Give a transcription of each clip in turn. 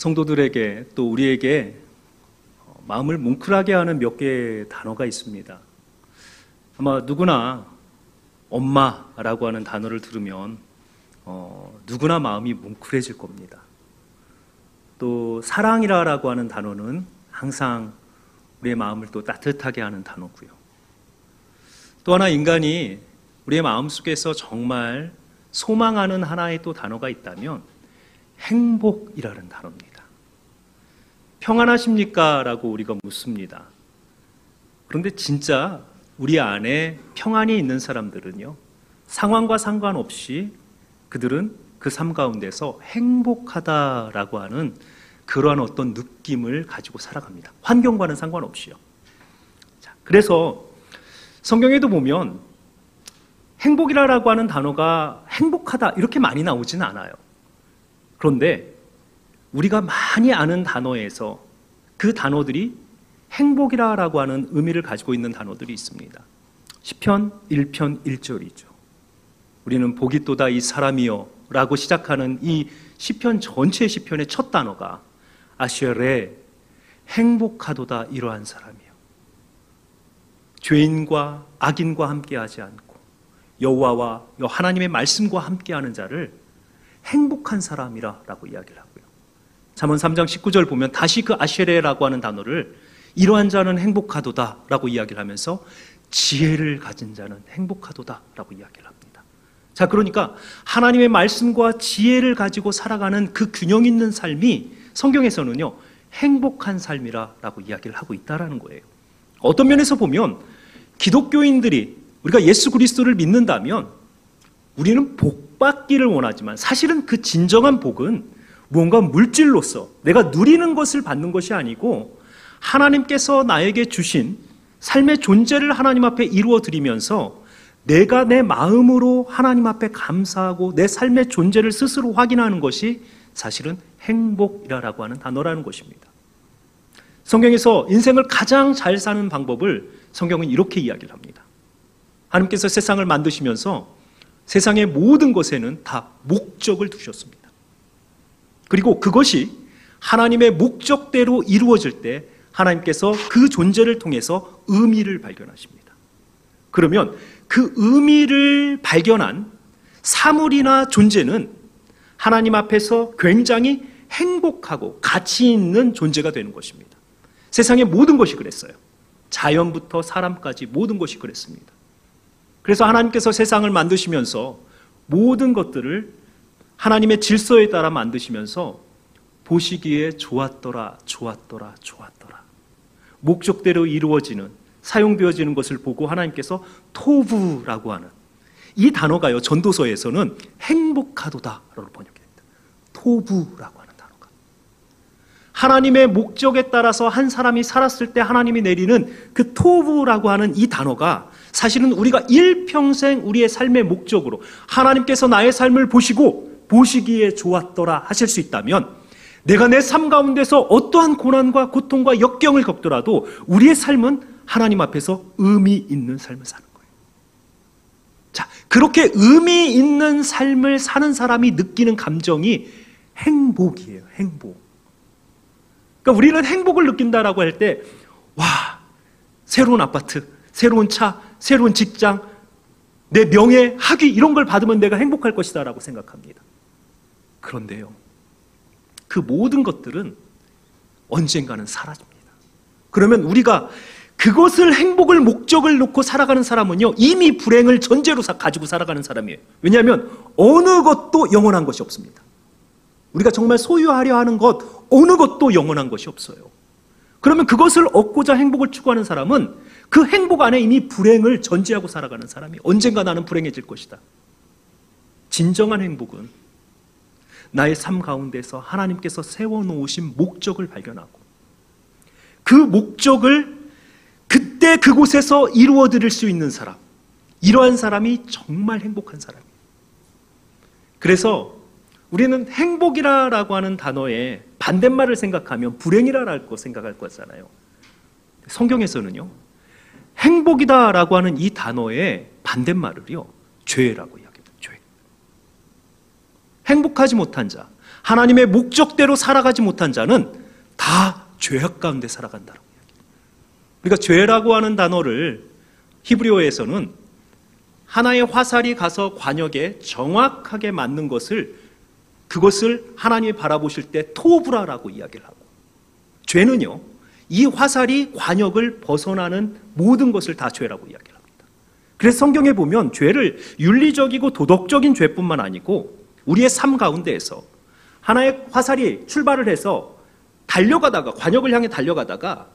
성도들에게 또 우리에게 마음을 뭉클하게 하는 몇 개의 단어가 있습니다. 아마 누구나 엄마라고 하는 단어를 들으면 어, 누구나 마음이 뭉클해질 겁니다. 또 사랑이라고 하는 단어는 항상 우리의 마음을 또 따뜻하게 하는 단어고요. 또 하나 인간이 우리의 마음 속에서 정말 소망하는 하나의 또 단어가 있다면 행복이라는 단어입니다. 평안하십니까? 라고 우리가 묻습니다. 그런데 진짜 우리 안에 평안이 있는 사람들은요, 상황과 상관없이 그들은 그 삶 가운데서 행복하다라고 하는 그러한 어떤 느낌을 가지고 살아갑니다. 환경과는 상관없이요. 자, 그래서 성경에도 보면 행복이라고 하는 단어가 행복하다 이렇게 많이 나오지는 않아요. 그런데 우리가 많이 아는 단어에서 그 단어들이 행복이라고 하는 의미를 가지고 있는 단어들이 있습니다. 시편 1편 1절이죠. 우리는 복이 또다 이 사람이여 라고 시작하는 이 시편 전체 시편의 첫 단어가 아쉐레 행복하도다 이러한 사람이요. 죄인과 악인과 함께하지 않고 여호와와 하나님의 말씀과 함께하는 자를 행복한 사람이라라고 이야기를 하고요. 잠언 3장 19절 보면 다시 그 아쉐레라고 하는 단어를 이러한 자는 행복하도다라고 이야기를 하면서 지혜를 가진 자는 행복하도다라고 이야기를 합니다. 자, 그러니까 하나님의 말씀과 지혜를 가지고 살아가는 그 균형 있는 삶이 성경에서는요, 행복한 삶이라라고 이야기를 하고 있다라는 거예요. 어떤 면에서 보면 기독교인들이 우리가 예수 그리스도를 믿는다면 우리는 복 받기를 원하지만 사실은 그 진정한 복은 무언가 물질로서 내가 누리는 것을 받는 것이 아니고 하나님께서 나에게 주신 삶의 존재를 하나님 앞에 이루어 드리면서 내가 내 마음으로 하나님 앞에 감사하고 내 삶의 존재를 스스로 확인하는 것이 사실은 행복이라고 하는 단어라는 것입니다. 성경에서 인생을 가장 잘 사는 방법을 성경은 이렇게 이야기를 합니다. 하나님께서 세상을 만드시면서 세상의 모든 것에는 다 목적을 두셨습니다. 그리고 그것이 하나님의 목적대로 이루어질 때 하나님께서 그 존재를 통해서 의미를 발견하십니다. 그러면 그 의미를 발견한 사물이나 존재는 하나님 앞에서 굉장히 행복하고 가치 있는 존재가 되는 것입니다. 세상의 모든 것이 그랬어요. 자연부터 사람까지 모든 것이 그랬습니다. 그래서 하나님께서 세상을 만드시면서 모든 것들을 하나님의 질서에 따라 만드시면서 보시기에 좋았더라, 좋았더라, 좋았더라. 목적대로 이루어지는, 사용되어지는 것을 보고 하나님께서 토부라고 하는 이 단어가요, 전도서에서는 행복하도다라고 번역합니다. 토부라고 하는 단어가. 하나님의 목적에 따라서 한 사람이 살았을 때 하나님이 내리는 그 토부라고 하는 이 단어가 사실은 우리가 일평생 우리의 삶의 목적으로 하나님께서 나의 삶을 보시고 보시기에 좋았더라 하실 수 있다면 내가 내 삶 가운데서 어떠한 고난과 고통과 역경을 겪더라도 우리의 삶은 하나님 앞에서 의미 있는 삶을 사는 거예요. 자, 그렇게 의미 있는 삶을 사는 사람이 느끼는 감정이 행복이에요. 행복. 그러니까 우리는 행복을 느낀다라고 할 때, 와, 새로운 아파트, 새로운 차, 새로운 직장, 내 명예, 학위 이런 걸 받으면 내가 행복할 것이다라고 생각합니다. 그런데요. 그 모든 것들은 언젠가는 사라집니다. 그러면 우리가 그것을 행복을 목적을 놓고 살아가는 사람은요, 이미 불행을 전제로 가지고 살아가는 사람이에요. 왜냐하면 어느 것도 영원한 것이 없습니다. 우리가 정말 소유하려 하는 것, 어느 것도 영원한 것이 없어요. 그러면 그것을 얻고자 행복을 추구하는 사람은 그 행복 안에 이미 불행을 전제하고 살아가는 사람이 언젠가 나는 불행해질 것이다. 진정한 행복은 나의 삶 가운데서 하나님께서 세워놓으신 목적을 발견하고 그 목적을 그때 그곳에서 이루어 드릴 수 있는 사람, 이러한 사람이 정말 행복한 사람이에요. 그래서 우리는 행복이라고 하는 단어의 반대말을 생각하면 불행이라고 생각할 거잖아요. 성경에서는요, 행복이다라고 하는 이 단어의 반대말을요, 죄라고 이야기합니다. 죄. 행복하지 못한 자, 하나님의 목적대로 살아가지 못한 자는 다 죄악 가운데 살아간다고 이야기해요. 죄라고 하는 단어를 히브리어에서는 하나의 화살이 가서 관역에 정확하게 맞는 것을 그것을 하나님이 바라보실 때 토브라라고 이야기를 하고 죄는요 이 화살이 관역을 벗어나는 모든 것을 다 죄라고 이야기를 합니다. 그래서 성경에 보면 죄를 윤리적이고 도덕적인 죄뿐만 아니고 우리의 삶 가운데에서 하나의 화살이 출발을 해서 달려가다가 관역을 향해 달려가다가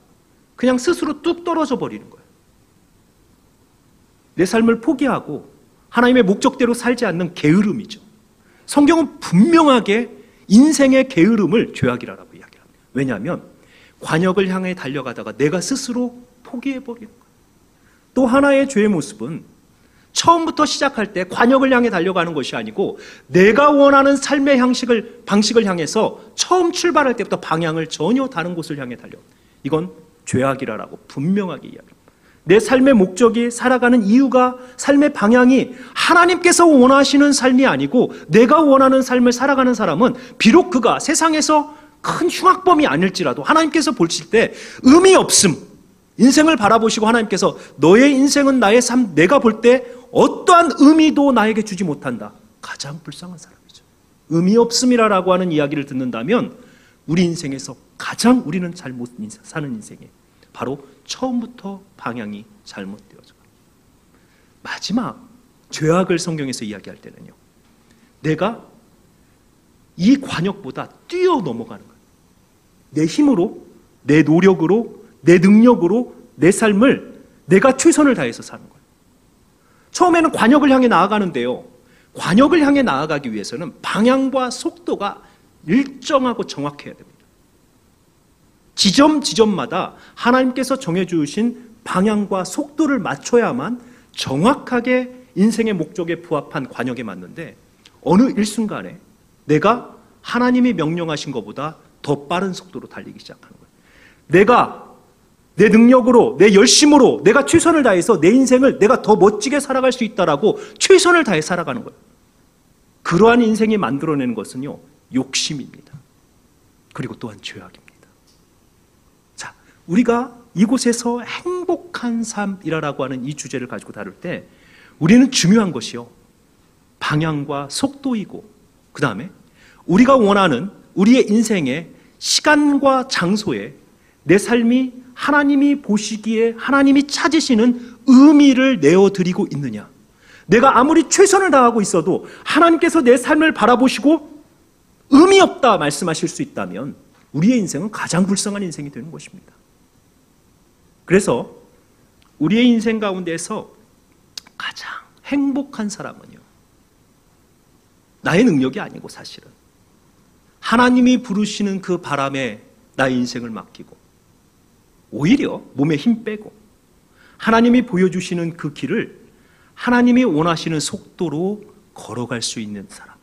그냥 스스로 뚝 떨어져 버리는 거예요. 내 삶을 포기하고 하나님의 목적대로 살지 않는 게으름이죠. 성경은 분명하게 인생의 게으름을 죄악이라고 이야기합니다. 왜냐하면 관역을 향해 달려가다가 내가 스스로 포기해 버리는 거예요. 또 하나의 죄의 모습은 처음부터 시작할 때 관역을 향해 달려가는 것이 아니고 내가 원하는 삶의 형식을 방식을 향해서 처음 출발할 때부터 방향을 전혀 다른 곳을 향해 달려. 이건 죄악이라고 분명하게 이야기합니다. 내 삶의 목적이 살아가는 이유가 삶의 방향이 하나님께서 원하시는 삶이 아니고 내가 원하는 삶을 살아가는 사람은 비록 그가 세상에서 큰 흉악범이 아닐지라도 하나님께서 보실 때 의미 없음 인생을 바라보시고 하나님께서 너의 인생은 나의 삶 내가 볼 때 어떠한 의미도 나에게 주지 못한다. 가장 불쌍한 사람이죠. 의미 없음이라고 하는 이야기를 듣는다면 우리 인생에서 가장 우리는 잘못 사는 인생에 바로 처음부터 방향이 잘못되어져. 마지막 죄악을 성경에서 이야기할 때는요. 내가 이 관역보다 뛰어 넘어가는 거예요. 내 힘으로, 내 노력으로, 내 능력으로 내 삶을 내가 최선을 다해서 사는 거예요. 처음에는 관역을 향해 나아가는데요. 관역을 향해 나아가기 위해서는 방향과 속도가 일정하고 정확해야 됩니다. 지점 지점마다 하나님께서 정해주신 방향과 속도를 맞춰야만 정확하게 인생의 목적에 부합한 관역에 맞는데 어느 일순간에 내가 하나님이 명령하신 것보다 더 빠른 속도로 달리기 시작하는 거예요. 내가 내 능력으로, 내 열심으로, 내가 최선을 다해서 내 인생을 내가 더 멋지게 살아갈 수 있다라고 최선을 다해 살아가는 거예요. 그러한 인생이 만들어내는 것은요, 욕심입니다. 그리고 또한 죄악입니다. 우리가 이곳에서 행복한 삶이라고 하는 이 주제를 가지고 다룰 때 우리는 중요한 것이요. 방향과 속도이고 그 다음에 우리가 원하는 우리의 인생의 시간과 장소에 내 삶이 하나님이 보시기에 하나님이 찾으시는 의미를 내어드리고 있느냐. 내가 아무리 최선을 다하고 있어도 하나님께서 내 삶을 바라보시고 의미 없다 말씀하실 수 있다면 우리의 인생은 가장 불쌍한 인생이 되는 것입니다. 그래서 우리의 인생 가운데서 가장 행복한 사람은요. 나의 능력이 아니고 사실은 하나님이 부르시는 그 바람에 나의 인생을 맡기고 오히려 몸에 힘 빼고 하나님이 보여주시는 그 길을 하나님이 원하시는 속도로 걸어갈 수 있는 사람.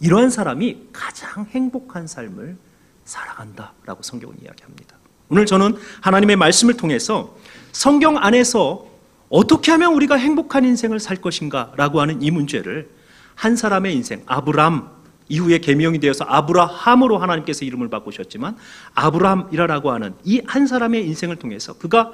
이러한 사람이 가장 행복한 삶을 살아간다라고 성경은 이야기합니다. 오늘 저는 하나님의 말씀을 통해서 성경 안에서 어떻게 하면 우리가 행복한 인생을 살 것인가 라고 하는 이 문제를 한 사람의 인생, 아브람, 이후에 개명이 되어서 아브라함으로 하나님께서 이름을 바꾸셨지만 아브람이라고 하는 이 한 사람의 인생을 통해서 그가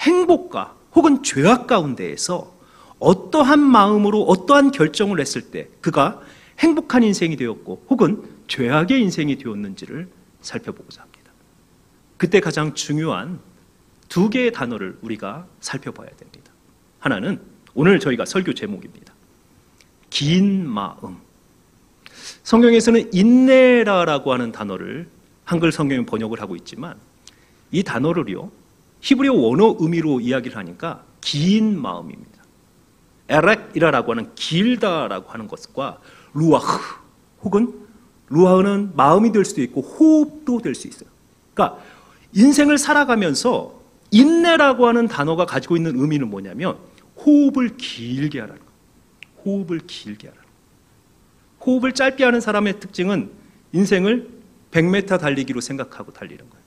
행복과 혹은 죄악 가운데에서 어떠한 마음으로 어떠한 결정을 했을 때 그가 행복한 인생이 되었고 혹은 죄악의 인생이 되었는지를 살펴보고자 합니다. 그때 가장 중요한 두 개의 단어를 우리가 살펴봐야 됩니다. 하나는 오늘 저희가 설교 제목입니다. 긴 마음. 성경에서는 인내라라고 하는 단어를 한글 성경에 번역을 하고 있지만 이 단어를요 히브리어 원어 의미로 이야기를 하니까 긴 마음입니다. 에렉이라고 하는 길다라고 하는 것과 루아흐 혹은 루아흐는 마음이 될 수도 있고 호흡도 될 수 있어요. 그러니까 인생을 살아가면서 인내라고 하는 단어가 가지고 있는 의미는 뭐냐면 호흡을 길게 하라는 거예요. 호흡을 길게 거예요. 호흡을 짧게 하는 사람의 특징은 인생을 100m 달리기로 생각하고 달리는 거예요.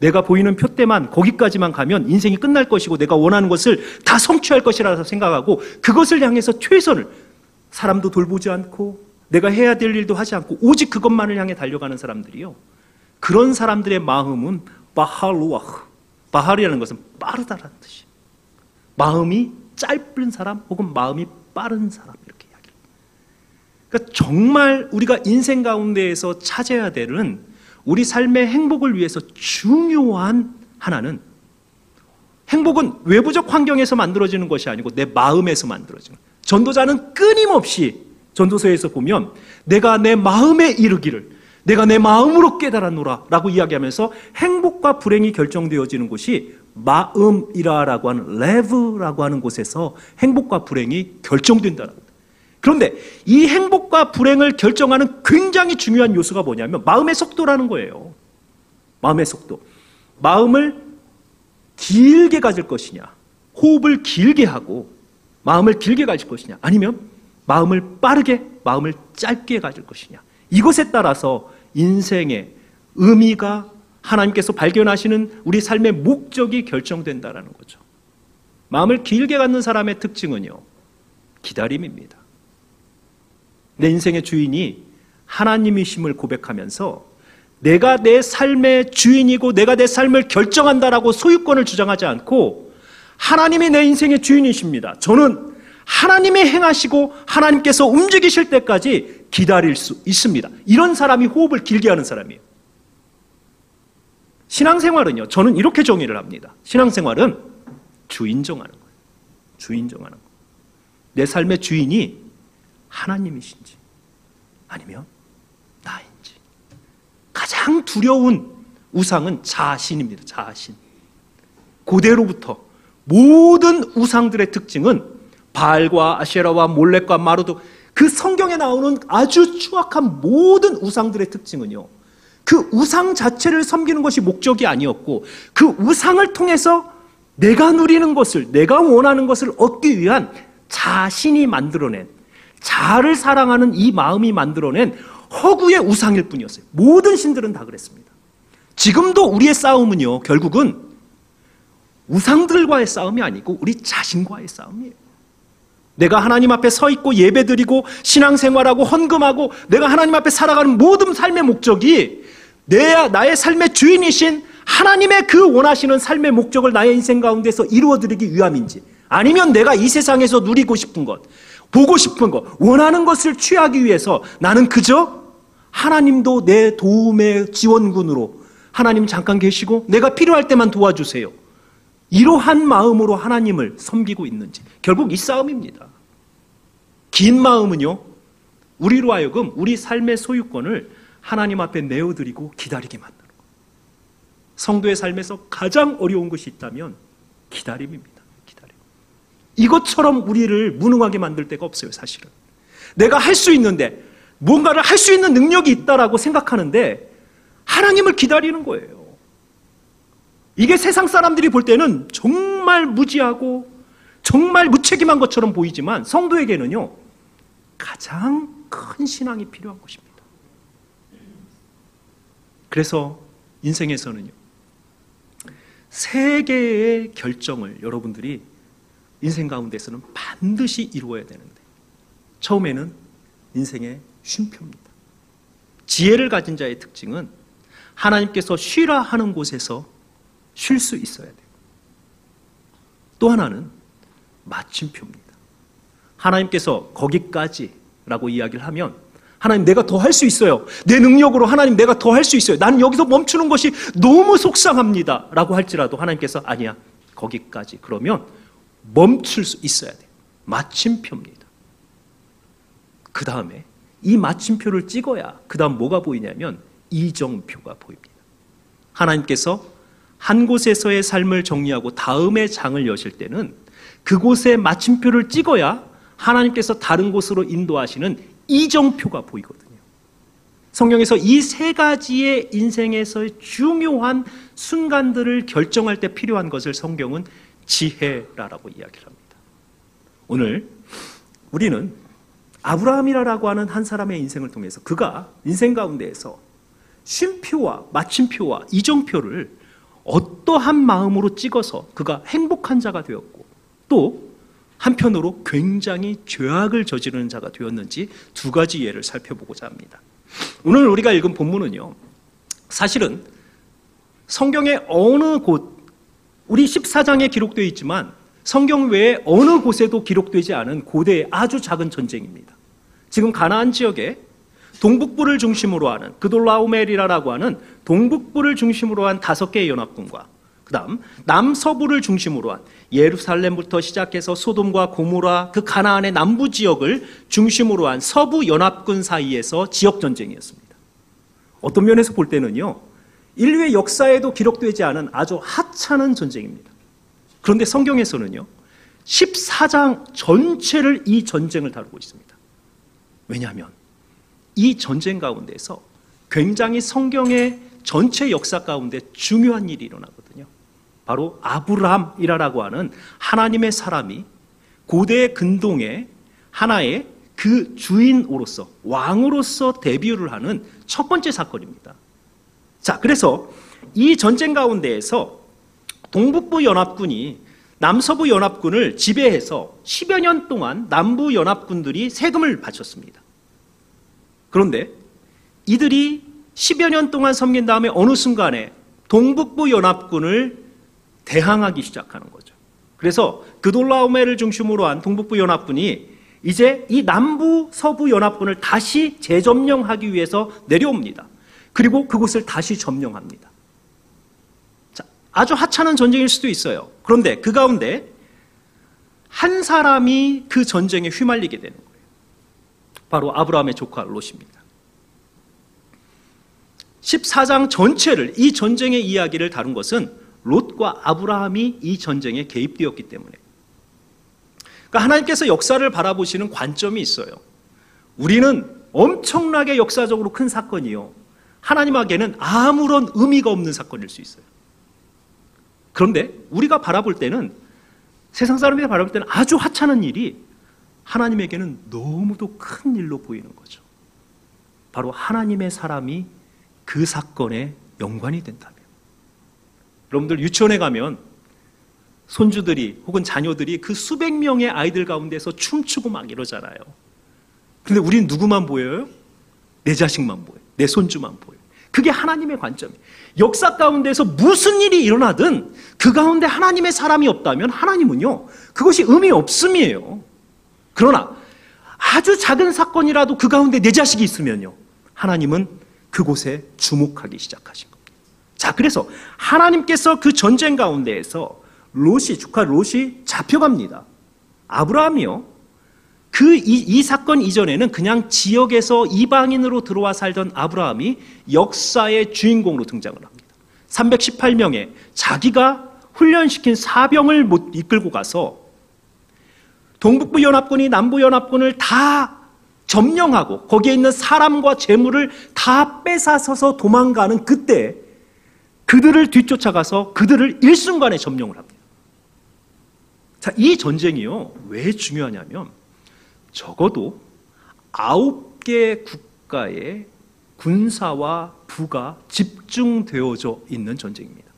내가 보이는 푯대만 거기까지만 가면 인생이 끝날 것이고 내가 원하는 것을 다 성취할 것이라서 생각하고 그것을 향해서 최선을 사람도 돌보지 않고 내가 해야 될 일도 하지 않고 오직 그것만을 향해 달려가는 사람들이요. 그런 사람들의 마음은 바할루아흐. 바할이라는 것은 빠르다라는 뜻이에요. 마음이 짧은 사람 혹은 마음이 빠른 사람. 그러니까 정말 우리가 인생 가운데에서 찾아야 되는 우리 삶의 행복을 위해서 중요한 하나는 행복은 외부적 환경에서 만들어지는 것이 아니고 내 마음에서 만들어지는. 전도자는 끊임없이 전도서에서 보면 내가 내 마음에 이르기를 내가 내 마음으로 깨달았노라 라고 이야기하면서 행복과 불행이 결정되어지는 곳이 마음이라라고 하는 레브라고 하는 곳에서 행복과 불행이 결정된다는 겁니다. 그런데 이 행복과 불행을 결정하는 굉장히 중요한 요소가 뭐냐면 마음의 속도라는 거예요. 마음의 속도. 마음을 길게 가질 것이냐, 호흡을 길게 하고 마음을 길게 가질 것이냐, 아니면 마음을 빠르게, 마음을 짧게 가질 것이냐. 이것에 따라서 인생의 의미가 하나님께서 발견하시는 우리 삶의 목적이 결정된다라는 거죠. 마음을 길게 갖는 사람의 특징은요, 기다림입니다. 내 인생의 주인이 하나님이심을 고백하면서 내가 내 삶의 주인이고 내가 내 삶을 결정한다라고 소유권을 주장하지 않고 하나님이 내 인생의 주인이십니다. 저는 하나님이 행하시고 하나님께서 움직이실 때까지 기다릴 수 있습니다. 이런 사람이 호흡을 길게 하는 사람이에요. 신앙생활은요, 저는 이렇게 정의를 합니다. 신앙생활은 주인정하는 거예요. 주인정하는 거. 내 삶의 주인이 하나님이신지 아니면 나인지. 가장 두려운 우상은 자신입니다. 자신. 고대로부터 모든 우상들의 특징은 바알과 아시라와 몰렉과 마루도 그 성경에 나오는 아주 추악한 모든 우상들의 특징은요. 그 우상 자체를 섬기는 것이 목적이 아니었고 그 우상을 통해서 내가 누리는 것을 내가 원하는 것을 얻기 위한 자신이 만들어낸 자를 사랑하는 이 마음이 만들어낸 허구의 우상일 뿐이었어요. 모든 신들은 다 그랬습니다. 지금도 우리의 싸움은요, 결국은 우상들과의 싸움이 아니고 우리 자신과의 싸움이에요. 내가 하나님 앞에 서 있고 예배 드리고 신앙생활하고 헌금하고 내가 하나님 앞에 살아가는 모든 삶의 목적이 내 나의 삶의 주인이신 하나님의 그 원하시는 삶의 목적을 나의 인생 가운데서 이루어 드리기 위함인지 아니면 내가 이 세상에서 누리고 싶은 것 보고 싶은 것, 원하는 것을 취하기 위해서 나는 그저 하나님도 내 도움의 지원군으로 하나님 잠깐 계시고 내가 필요할 때만 도와주세요. 이러한 마음으로 하나님을 섬기고 있는지 결국 이 싸움입니다. 긴 마음은요, 우리로 하여금 우리 삶의 소유권을 하나님 앞에 내어드리고 기다리게 만드는 거예요. 성도의 삶에서 가장 어려운 것이 있다면 기다림입니다. 이것처럼 우리를 무능하게 만들 데가 없어요, 사실은. 내가 할 수 있는데, 뭔가를 할 수 있는 능력이 있다라고 생각하는데, 하나님을 기다리는 거예요. 이게 세상 사람들이 볼 때는 정말 무지하고, 정말 무책임한 것처럼 보이지만, 성도에게는요, 가장 큰 신앙이 필요한 것입니다. 그래서 인생에서는요, 세 개의 결정을 여러분들이 인생 가운데서는 반드시 이루어야 되는데 처음에는 인생의 쉼표입니다. 지혜를 가진 자의 특징은 하나님께서 쉬라 하는 곳에서 쉴 수 있어야 돼요. 또 하나는 마침표입니다. 하나님께서 거기까지라고 이야기를 하면 하나님 내가 더 할 수 있어요. 내 능력으로 하나님 내가 더 할 수 있어요. 나는 여기서 멈추는 것이 너무 속상합니다. 라고 할지라도 하나님께서 아니야. 거기까지. 그러면 멈출 수 있어야 돼요. 마침표입니다. 그 다음에 이 마침표를 찍어야 그 다음 뭐가 보이냐면 이정표가 보입니다. 하나님께서 한 곳에서의 삶을 정리하고 다음의 장을 여실 때는 그곳에 마침표를 찍어야 하나님께서 다른 곳으로 인도하시는 이정표가 보이거든요. 성경에서 이 세 가지의 인생에서의 중요한 순간들을 결정할 때 필요한 것을 성경은 지혜라라고 이야기를 합니다. 오늘 우리는 아브라함이라고 하는 한 사람의 인생을 통해서 그가 인생 가운데에서 쉼표와 마침표와 이정표를 어떠한 마음으로 찍어서 그가 행복한 자가 되었고 또 한편으로 굉장히 죄악을 저지르는 자가 되었는지 두 가지 예를 살펴보고자 합니다. 오늘 우리가 읽은 본문은요, 사실은 성경의 어느 곳, 우리 14장에 기록되어 있지만 성경 외에 어느 곳에도 기록되지 않은 고대의 아주 작은 전쟁입니다. 지금 가나안 지역에 동북부를 중심으로 하는 그돌라오메리라라고 하는 동북부를 중심으로 한 다섯 개의 연합군과 그다음 남서부를 중심으로 한 예루살렘부터 시작해서 소돔과 고모라 그 가나안의 남부 지역을 중심으로 한 서부 연합군 사이에서 지역 전쟁이었습니다. 어떤 면에서 볼 때는요. 인류의 역사에도 기록되지 않은 아주 하찮은 전쟁입니다. 그런데 성경에서는요. 14장 전체를 이 전쟁을 다루고 있습니다. 왜냐하면 이 전쟁 가운데서 굉장히 성경의 전체 역사 가운데 중요한 일이 일어나거든요. 바로 아브라함이라고 하는 하나님의 사람이 고대 근동의 하나의 그 주인으로서 왕으로서 데뷔를 하는 첫 번째 사건입니다. 자, 그래서 이 전쟁 가운데에서 동북부 연합군이 남서부 연합군을 지배해서 10여 년 동안 남부 연합군들이 세금을 바쳤습니다. 그런데 이들이 10여 년 동안 섬긴 다음에 어느 순간에 동북부 연합군을 대항하기 시작하는 거죠. 그래서 그돌라오메를 중심으로 한 동북부 연합군이 이제 이 남부 서부 연합군을 다시 재점령하기 위해서 내려옵니다. 그리고 그곳을 다시 점령합니다. 자, 아주 하찮은 전쟁일 수도 있어요. 그런데 그 가운데 한 사람이 그 전쟁에 휘말리게 되는 거예요. 바로 아브라함의 조카 롯입니다. 14장 전체를 이 전쟁의 이야기를 다룬 것은 롯과 아브라함이 이 전쟁에 개입되었기 때문에. 그러니까 하나님께서 역사를 바라보시는 관점이 있어요. 우리는 엄청나게 역사적으로 큰 사건이요. 하나님에게는 아무런 의미가 없는 사건일 수 있어요. 그런데 우리가 바라볼 때는 세상 사람들이 바라볼 때는 아주 하찮은 일이 하나님에게는 너무도 큰 일로 보이는 거죠. 바로 하나님의 사람이 그 사건에 연관이 된다면. 여러분들 유치원에 가면 손주들이 혹은 자녀들이 그 수백 명의 아이들 가운데서 춤추고 막 이러잖아요. 근데 우리는 누구만 보여요? 내 자식만 보여요. 내 손주만 보여요. 그게 하나님의 관점이에요. 역사 가운데서 무슨 일이 일어나든 그 가운데 하나님의 사람이 없다면 하나님은요, 그것이 의미 없음이에요. 그러나 아주 작은 사건이라도 그 가운데 내 자식이 있으면요. 하나님은 그곳에 주목하기 시작하신 겁니다. 자, 그래서 하나님께서 그 전쟁 가운데에서 롯이, 주카 롯이 잡혀갑니다. 아브라함이요. 그, 이, 이 사건 이전에는 그냥 지역에서 이방인으로 들어와 살던 아브라함이 역사의 주인공으로 등장을 합니다. 318명의 자기가 훈련시킨 사병을 못 이끌고 가서 동북부 연합군이 남부 연합군을 다 점령하고 거기에 있는 사람과 재물을 다 뺏어서서 도망가는 그때 그들을 뒤쫓아가서 그들을 일순간에 점령을 합니다. 자, 이 전쟁이요. 왜 중요하냐면 적어도 아홉 개 국가의 군사와 부가 집중되어져 있는 전쟁입니다.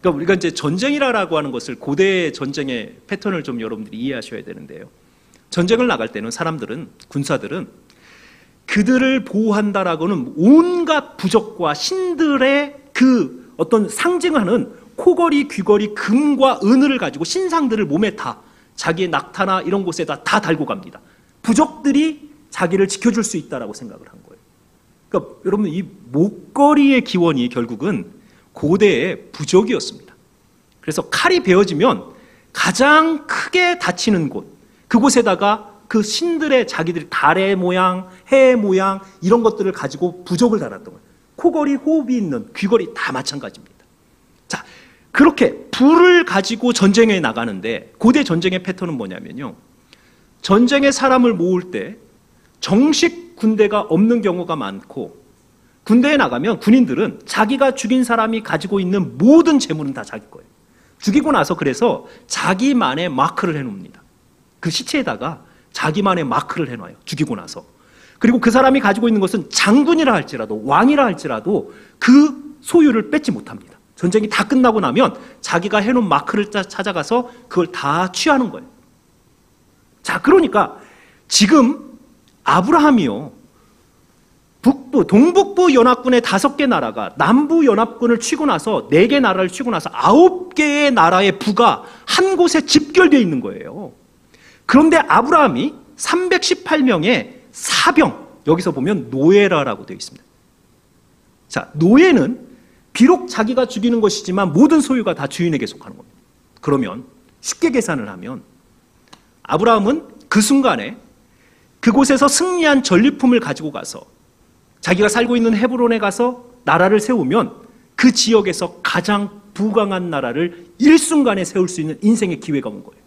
그러니까 우리가 이제 전쟁이라고 하는 것을 고대 전쟁의 패턴을 좀 여러분들이 이해하셔야 되는데요. 전쟁을 나갈 때는 사람들은 군사들은 그들을 보호한다라고는 온갖 부적과 신들의 그 어떤 상징하는 코걸이, 귀걸이, 금과 은을 가지고 신상들을 몸에 다 자기의 낙타나 이런 곳에다 다 달고 갑니다. 부적들이 자기를 지켜줄 수 있다라고 생각을 한 거예요. 그러니까 여러분 이 목걸이의 기원이 결국은 고대의 부적이었습니다. 그래서 칼이 베어지면 가장 크게 다치는 곳, 그곳에다가 그 신들의 자기들이 달의 모양, 해의 모양 이런 것들을 가지고 부적을 달았던 거예요. 코걸이, 호흡이 있는 귀걸이 다 마찬가지입니다. 자, 그렇게 불을 가지고 전쟁에 나가는데 고대 전쟁의 패턴은 뭐냐면요. 전쟁에 사람을 모을 때 정식 군대가 없는 경우가 많고 군대에 나가면 군인들은 자기가 죽인 사람이 가지고 있는 모든 재물은 다 자기 거예요. 죽이고 나서 그래서 자기만의 마크를 해놓습니다. 그 시체에다가 자기만의 마크를 해놔요. 죽이고 나서. 그리고 그 사람이 가지고 있는 것은 장군이라 할지라도 왕이라 할지라도 그 소유를 뺏지 못합니다. 전쟁이 다 끝나고 나면 자기가 해놓은 마크를 찾아가서 그걸 다 취하는 거예요. 자, 그러니까 지금 아브라함이요. 북부, 동북부 연합군의 다섯 개 나라가 남부 연합군을 치고 나서 네 개 나라를 치고 나서 아홉 개의 나라의 부가 한 곳에 집결되어 있는 거예요. 그런데 아브라함이 318명의 사병, 여기서 보면 노예라라고 되어 있습니다. 자, 노예는 비록 자기가 죽이는 것이지만 모든 소유가 다 주인에게 속하는 겁니다. 그러면 쉽게 계산을 하면 아브라함은 그 순간에 그곳에서 승리한 전리품을 가지고 가서 자기가 살고 있는 헤브론에 가서 나라를 세우면 그 지역에서 가장 부강한 나라를 일순간에 세울 수 있는 인생의 기회가 온 거예요.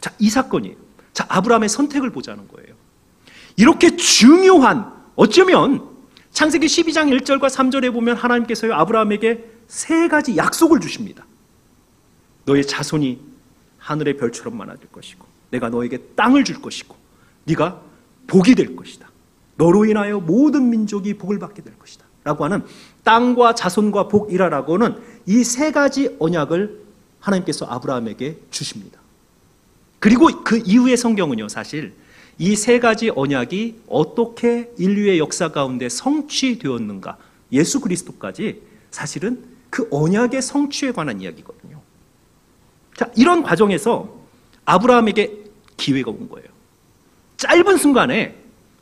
자, 이 사건이에요. 자, 아브라함의 선택을 보자는 거예요. 이렇게 중요한, 어쩌면 창세기 12장 1절과 3절에 보면 하나님께서요, 아브라함에게 세 가지 약속을 주십니다. 너의 자손이 하늘의 별처럼 많아질 것이고, 내가 너에게 땅을 줄 것이고, 네가 복이 될 것이다. 너로 인하여 모든 민족이 복을 받게 될 것이다. 라고 하는 땅과 자손과 복이라라고는 이 세 가지 언약을 하나님께서 아브라함에게 주십니다. 그리고 그 이후의 성경은요, 사실 이 세 가지 언약이 어떻게 인류의 역사 가운데 성취되었는가, 예수 그리스도까지 사실은 그 언약의 성취에 관한 이야기거든요. 자, 이런 과정에서 아브라함에게 기회가 온 거예요. 짧은 순간에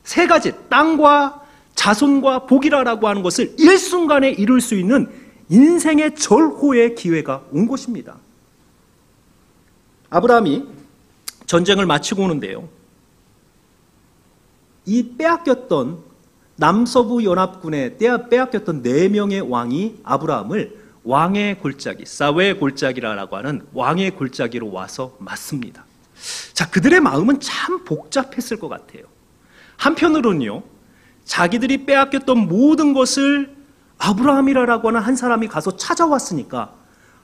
세 가지 땅과 자손과 복이라라고 하는 것을 일순간에 이룰 수 있는 인생의 절호의 기회가 온 것입니다. 아브라함이 전쟁을 마치고 오는데요. 이 빼앗겼던 남서부 연합군에 빼앗겼던 네 명의 왕이 아브라함을 왕의 골짜기, 사웨의 골짜기라고 하는 왕의 골짜기로 와서 맞습니다. 자, 그들의 마음은 참 복잡했을 것 같아요. 한편으로는요, 자기들이 빼앗겼던 모든 것을 아브라함이라고 하는 한 사람이 가서 찾아왔으니까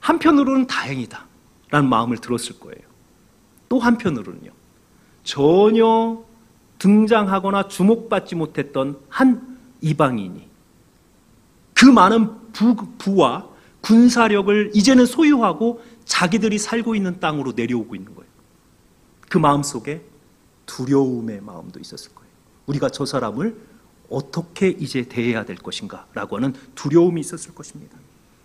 한편으로는 다행이다. 라는 마음을 들었을 거예요. 또 한편으로는요, 전혀 등장하거나 주목받지 못했던 한 이방인이 그 많은 부, 부와 군사력을 이제는 소유하고 자기들이 살고 있는 땅으로 내려오고 있는 거예요. 그 마음 속에 두려움의 마음도 있었을 거예요. 우리가 저 사람을 어떻게 이제 대해야 될 것인가 라고 하는 두려움이 있었을 것입니다.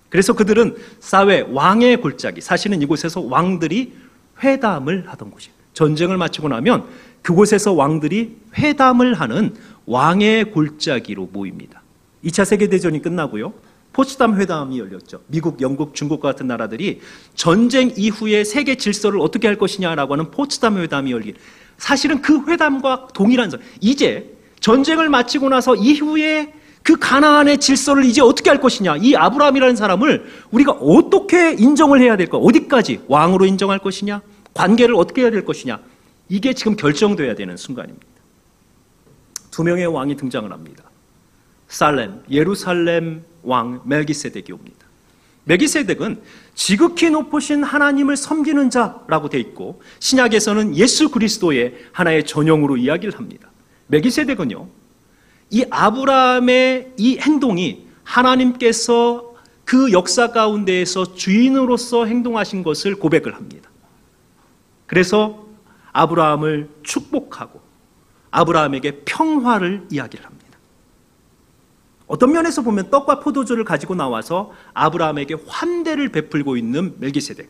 그래서 그들은 사회 왕의 골짜기, 사실은 이곳에서 왕들이 회담을 하던 곳이에요. 전쟁을 마치고 나면 그곳에서 왕들이 회담을 하는 왕의 골짜기로 모입니다. 2차 세계대전이 끝나고요. 포츠담 회담이 열렸죠. 미국, 영국, 중국 같은 나라들이 전쟁 이후에 세계 질서를 어떻게 할 것이냐라고 하는 포츠담 회담이 열린 사실은 그 회담과 동일한 이제 전쟁을 마치고 나서 이후에 그 가나안의 질서를 이제 어떻게 할 것이냐 이 아브라함이라는 사람을 우리가 어떻게 인정을 해야 될까 어디까지 왕으로 인정할 것이냐 관계를 어떻게 해야 될 것이냐 이게 지금 결정돼야 되는 순간입니다. 두 명의 왕이 등장을 합니다. 살렘 예루살렘 왕 멜기세덱이 옵니다. 멜기세덱은 지극히 높으신 하나님을 섬기는 자라고 돼 있고 신약에서는 예수 그리스도의 하나의 전형으로 이야기를 합니다. 멜기세덱은요. 이 아브라함의 이 행동이 하나님께서 그 역사 가운데에서 주인으로서 행동하신 것을 고백을 합니다. 그래서 아브라함을 축복하고 아브라함에게 평화를 이야기를 합니다. 어떤 면에서 보면 떡과 포도주를 가지고 나와서 아브라함에게 환대를 베풀고 있는 멜기세덱.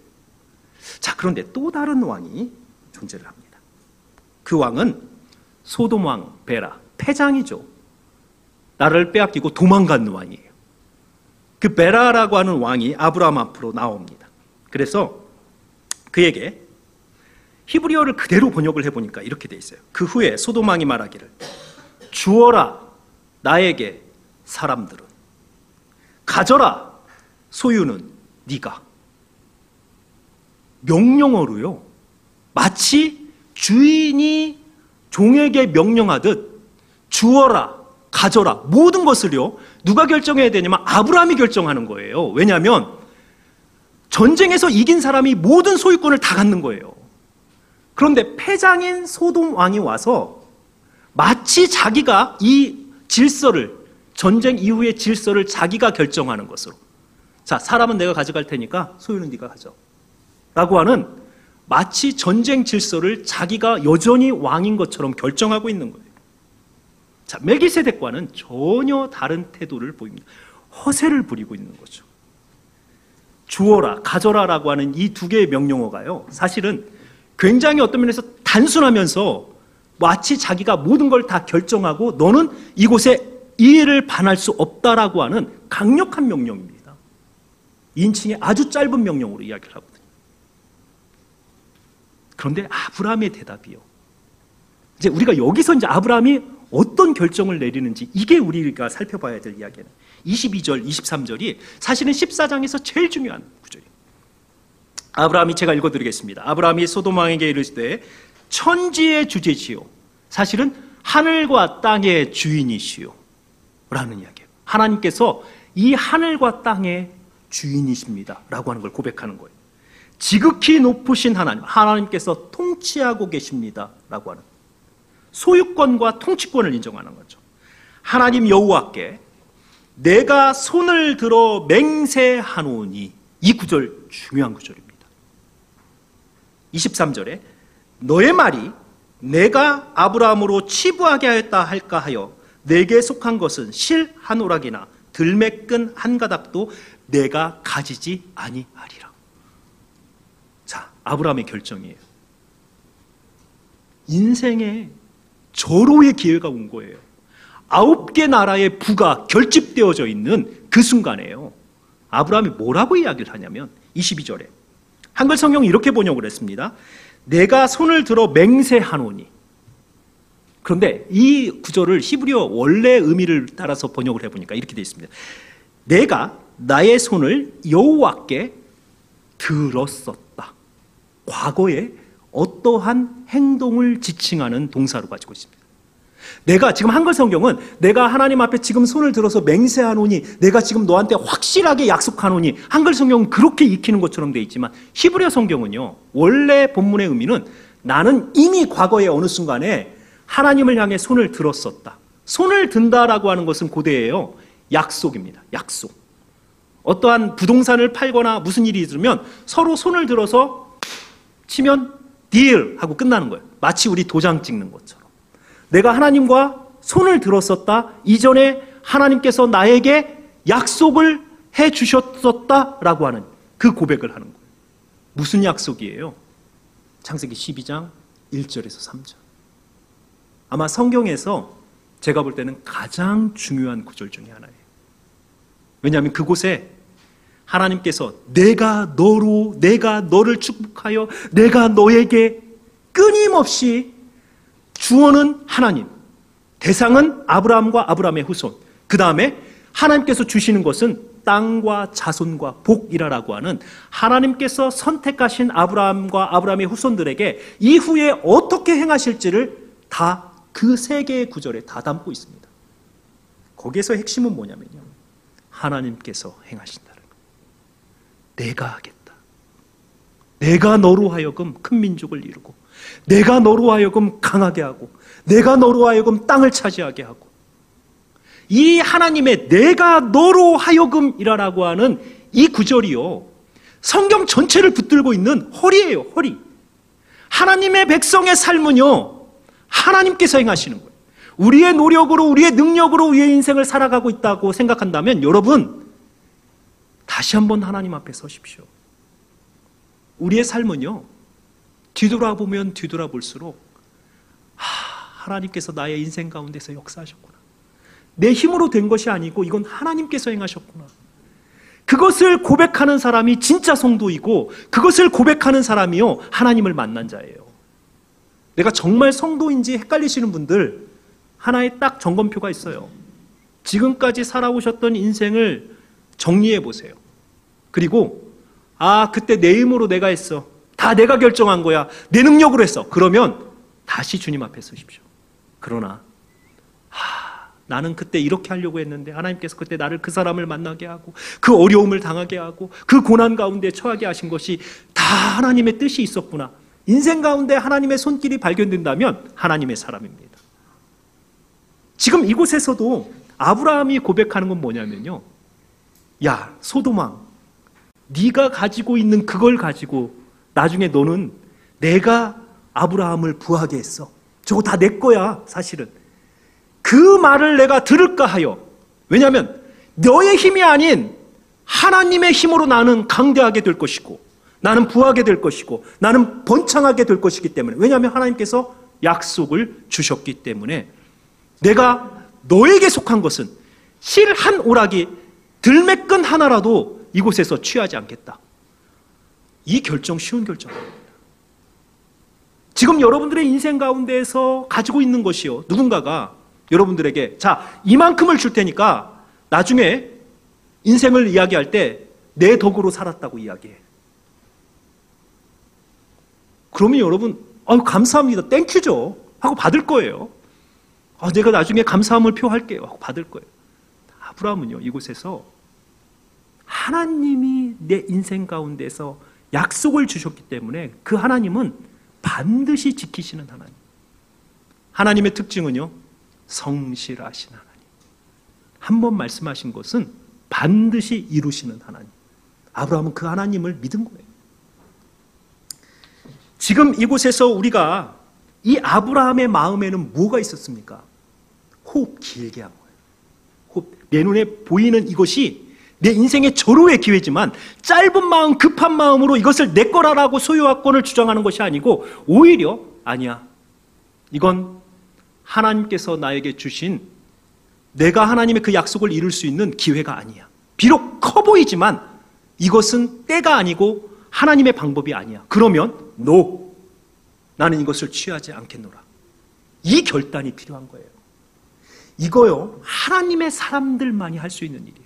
자, 그런데 또 다른 왕이 존재를 합니다. 그 왕은 소돔 왕 베라, 패장이죠. 나를 빼앗기고 도망간 왕이에요. 그 베라라고 하는 왕이 아브라함 앞으로 나옵니다. 그래서 그에게 히브리어를 그대로 번역을 해보니까 이렇게 돼 있어요. 그 후에 소돔 왕이 말하기를 주어라 나에게 사람들은 가져라 소유는 네가 명령어로요. 마치 주인이 종에게 명령하듯 주어라 가져라 모든 것을요. 누가 결정해야 되냐면 아브라함이 결정하는 거예요. 왜냐하면 전쟁에서 이긴 사람이 모든 소유권을 다 갖는 거예요. 그런데 패장인 소돔 왕이 와서 마치 자기가 이 질서를 전쟁 이후의 질서를 자기가 결정하는 것으로. 자, 사람은 내가 가져갈 테니까 소유는 네가 가져. 라고 하는 마치 전쟁 질서를 자기가 여전히 왕인 것처럼 결정하고 있는 거예요. 자, 멜기세덱과는 전혀 다른 태도를 보입니다. 허세를 부리고 있는 거죠. 주어라, 가져라라고 하는 이 두 개의 명령어가요. 사실은 굉장히 어떤 면에서 단순하면서 마치 자기가 모든 걸 다 결정하고 너는 이곳에 이해를 반할 수 없다라고 하는 강력한 명령입니다. 인칭의 아주 짧은 명령으로 이야기를 하거든요. 그런데 아브라함의 대답이요. 이제 우리가 여기서 이제 아브라함이 어떤 결정을 내리는지 이게 우리가 살펴봐야 될 이야기는 22절, 23절이 사실은 14장에서 제일 중요한 구절이에요. 아브라함이 제가 읽어드리겠습니다. 아브라함이 소돔왕에게 이르시되 천지의 주제지요. 사실은 하늘과 땅의 주인이시요. 라는 이야기예요. 하나님께서 이 하늘과 땅의 주인이십니다. 라고 하는 걸 고백하는 거예요. 지극히 높으신 하나님, 하나님께서 통치하고 계십니다. 라고 하는 소유권과 통치권을 인정하는 거죠. 하나님 여호와께 내가 손을 들어 맹세하노니 이 구절 중요한 구절입니다. 23절에 너의 말이 내가 아브라함으로 치부하게 하였다 할까 하여 내게 속한 것은 실 한 오락이나 들매끈 한 가닥도 내가 가지지 아니하리라. 자, 아브라함의 결정이에요. 인생에 절호의 기회가 온 거예요. 아홉 개 나라의 부가 결집되어져 있는 그 순간에요. 아브라함이 뭐라고 이야기를 하냐면 22절에 한글 성경이 이렇게 번역을 했습니다. 내가 손을 들어 맹세하노니 그런데 이 구절을 히브리어 원래 의미를 따라서 번역을 해보니까 이렇게 되어 있습니다. 내가 나의 손을 여호와께 들었었다. 과거에 어떠한 행동을 지칭하는 동사로 가지고 있습니다. 내가 지금 한글 성경은 내가 하나님 앞에 지금 손을 들어서 맹세하노니 내가 지금 너한테 확실하게 약속하노니 한글 성경은 그렇게 익히는 것처럼 되어 있지만 히브리어 성경은요 원래 본문의 의미는 나는 이미 과거의 어느 순간에 하나님을 향해 손을 들었었다. 손을 든다라고 하는 것은 고대예요. 약속입니다. 약속. 어떠한 부동산을 팔거나 무슨 일이 있으면 서로 손을 들어서 치면 딜 하고 끝나는 거예요. 마치 우리 도장 찍는 것처럼. 내가 하나님과 손을 들었었다. 이전에 하나님께서 나에게 약속을 해 주셨었다라고 하는 그 고백을 하는 거예요. 무슨 약속이에요? 창세기 12장 1절에서 3절. 아마 성경에서 제가 볼 때는 가장 중요한 구절 중에 하나예요. 왜냐하면 그곳에 하나님께서 내가 너로 내가 너를 축복하여 내가 너에게 끊임없이 주어는 하나님 대상은 아브라함과 아브라함의 후손 그 다음에 하나님께서 주시는 것은 땅과 자손과 복이라라고 하는 하나님께서 선택하신 아브라함과 아브라함의 후손들에게 이후에 어떻게 행하실지를 다 그 세 개의 구절에 다 담고 있습니다. 거기에서 핵심은 뭐냐면요. 하나님께서 행하신다는 거. 내가 하겠다. 내가 너로 하여금 큰 민족을 이루고, 내가 너로 하여금 강하게 하고, 내가 너로 하여금 땅을 차지하게 하고, 이 하나님의 내가 너로 하여금 이라라고 하는 이 구절이요. 성경 전체를 붙들고 있는 허리예요, 허리. 하나님의 백성의 삶은요, 하나님께서 행하시는 거예요. 우리의 노력으로, 우리의 능력으로 우리의 인생을 살아가고 있다고 생각한다면 여러분, 다시 한번 하나님 앞에 서십시오. 우리의 삶은요, 뒤돌아보면 뒤돌아볼수록, 하, 하나님께서 나의 인생 가운데서 역사하셨구나. 내 힘으로 된 것이 아니고 이건 하나님께서 행하셨구나. 그것을 고백하는 사람이 진짜 성도이고 그것을 고백하는 사람이요 하나님을 만난 자예요. 내가 정말 성도인지 헷갈리시는 분들 하나의 딱 점검표가 있어요. 지금까지 살아오셨던 인생을 정리해 보세요. 그리고 아 그때 내 힘으로 내가 했어. 다 내가 결정한 거야. 내 능력으로 했어. 그러면 다시 주님 앞에 서십시오. 그러나 하, 나는 그때 이렇게 하려고 했는데 하나님께서 그때 나를 그 사람을 만나게 하고 그 어려움을 당하게 하고 그 고난 가운데 처하게 하신 것이 다 하나님의 뜻이 있었구나. 인생 가운데 하나님의 손길이 발견된다면 하나님의 사람입니다. 지금 이곳에서도 아브라함이 고백하는 건 뭐냐면요. 야, 소도망. 네가 가지고 있는 그걸 가지고 나중에 너는 내가 아브라함을 부하게 했어. 저거 다 내 거야, 사실은. 그 말을 내가 들을까 하여. 왜냐하면 너의 힘이 아닌 하나님의 힘으로 나는 강대하게 될 것이고 나는 부하게 될 것이고 나는 번창하게 될 것이기 때문에 왜냐하면 하나님께서 약속을 주셨기 때문에 내가 너에게 속한 것은 실 한 오락이 들매끈 하나라도 이곳에서 취하지 않겠다. 이 결정 쉬운 결정입니다. 지금 여러분들의 인생 가운데에서 가지고 있는 것이요. 누군가가 여러분들에게 자, 이만큼을 줄 테니까 나중에 인생을 이야기할 때 내 덕으로 살았다고 이야기해. 그러면 여러분, 아유, 감사합니다. Thank you죠. 하고 받을 거예요. 아, 내가 나중에 감사함을 표할게요. 하고 받을 거예요. 아브라함은요, 이곳에서 하나님이 내 인생 가운데서 약속을 주셨기 때문에 그 하나님은 반드시 지키시는 하나님. 하나님의 특징은요, 성실하신 하나님. 한 번 말씀하신 것은 반드시 이루시는 하나님. 아브라함은 그 하나님을 믿은 거예요. 지금 이곳에서 우리가 이 아브라함의 마음에는 뭐가 있었습니까? 호흡 길게 한 거예요. 호흡. 내 눈에 보이는 이것이 내 인생의 절호의 기회지만 짧은 마음, 급한 마음으로 이것을 내 거라라고 소유화권을 주장하는 것이 아니고 오히려 아니야. 이건 하나님께서 나에게 주신 내가 하나님의 그 약속을 이룰 수 있는 기회가 아니야. 비록 커 보이지만 이것은 때가 아니고 하나님의 방법이 아니야. 그러면 no. 나는 이것을 취하지 않겠노라. 이 결단이 필요한 거예요. 이거요. 하나님의 사람들만이 할 수 있는 일이에요.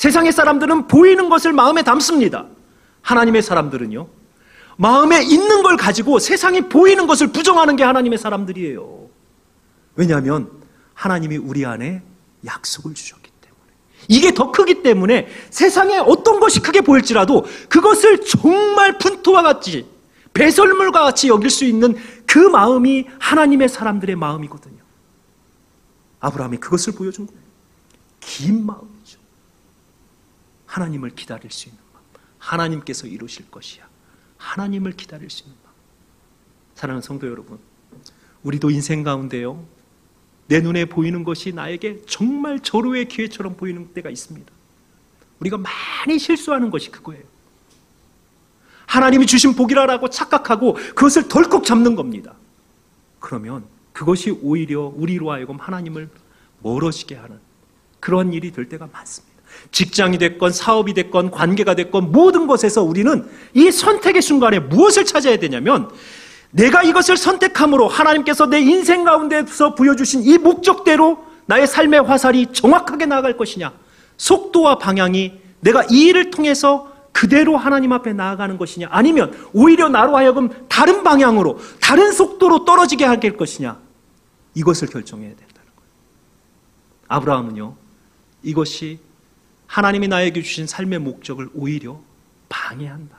세상의 사람들은 보이는 것을 마음에 담습니다. 하나님의 사람들은요. 마음에 있는 걸 가지고 세상에 보이는 것을 부정하는 게 하나님의 사람들이에요. 왜냐하면 하나님이 우리 안에 약속을 주셨기 때문에. 이게 더 크기 때문에 세상에 어떤 것이 크게 보일지라도 그것을 정말 분토와 같이 배설물과 같이 여길 수 있는 그 마음이 하나님의 사람들의 마음이거든요. 아브라함이 그것을 보여준 거예요. 긴 마음이죠. 하나님을 기다릴 수 있는 마음. 하나님께서 이루실 것이야. 하나님을 기다릴 수 있는 마음. 사랑하는 성도 여러분, 우리도 인생 가운데요. 내 눈에 보이는 것이 나에게 정말 절호의 기회처럼 보이는 때가 있습니다. 우리가 많이 실수하는 것이 그거예요. 하나님이 주신 복이라고 착각하고 그것을 덜컥 잡는 겁니다. 그러면 그것이 오히려 우리로 하여금 하나님을 멀어지게 하는 그런 일이 될 때가 많습니다. 직장이 됐건 사업이 됐건 관계가 됐건 모든 것에서 우리는 이 선택의 순간에 무엇을 찾아야 되냐면 내가 이것을 선택함으로 하나님께서 내 인생 가운데서 부여주신 이 목적대로 나의 삶의 화살이 정확하게 나아갈 것이냐 속도와 방향이 내가 이 일을 통해서 그대로 하나님 앞에 나아가는 것이냐 아니면 오히려 나로 하여금 다른 방향으로 다른 속도로 떨어지게 할 것이냐 이것을 결정해야 된다는 거예요. 아브라함은요 이것이 하나님이 나에게 주신 삶의 목적을 오히려 방해한다.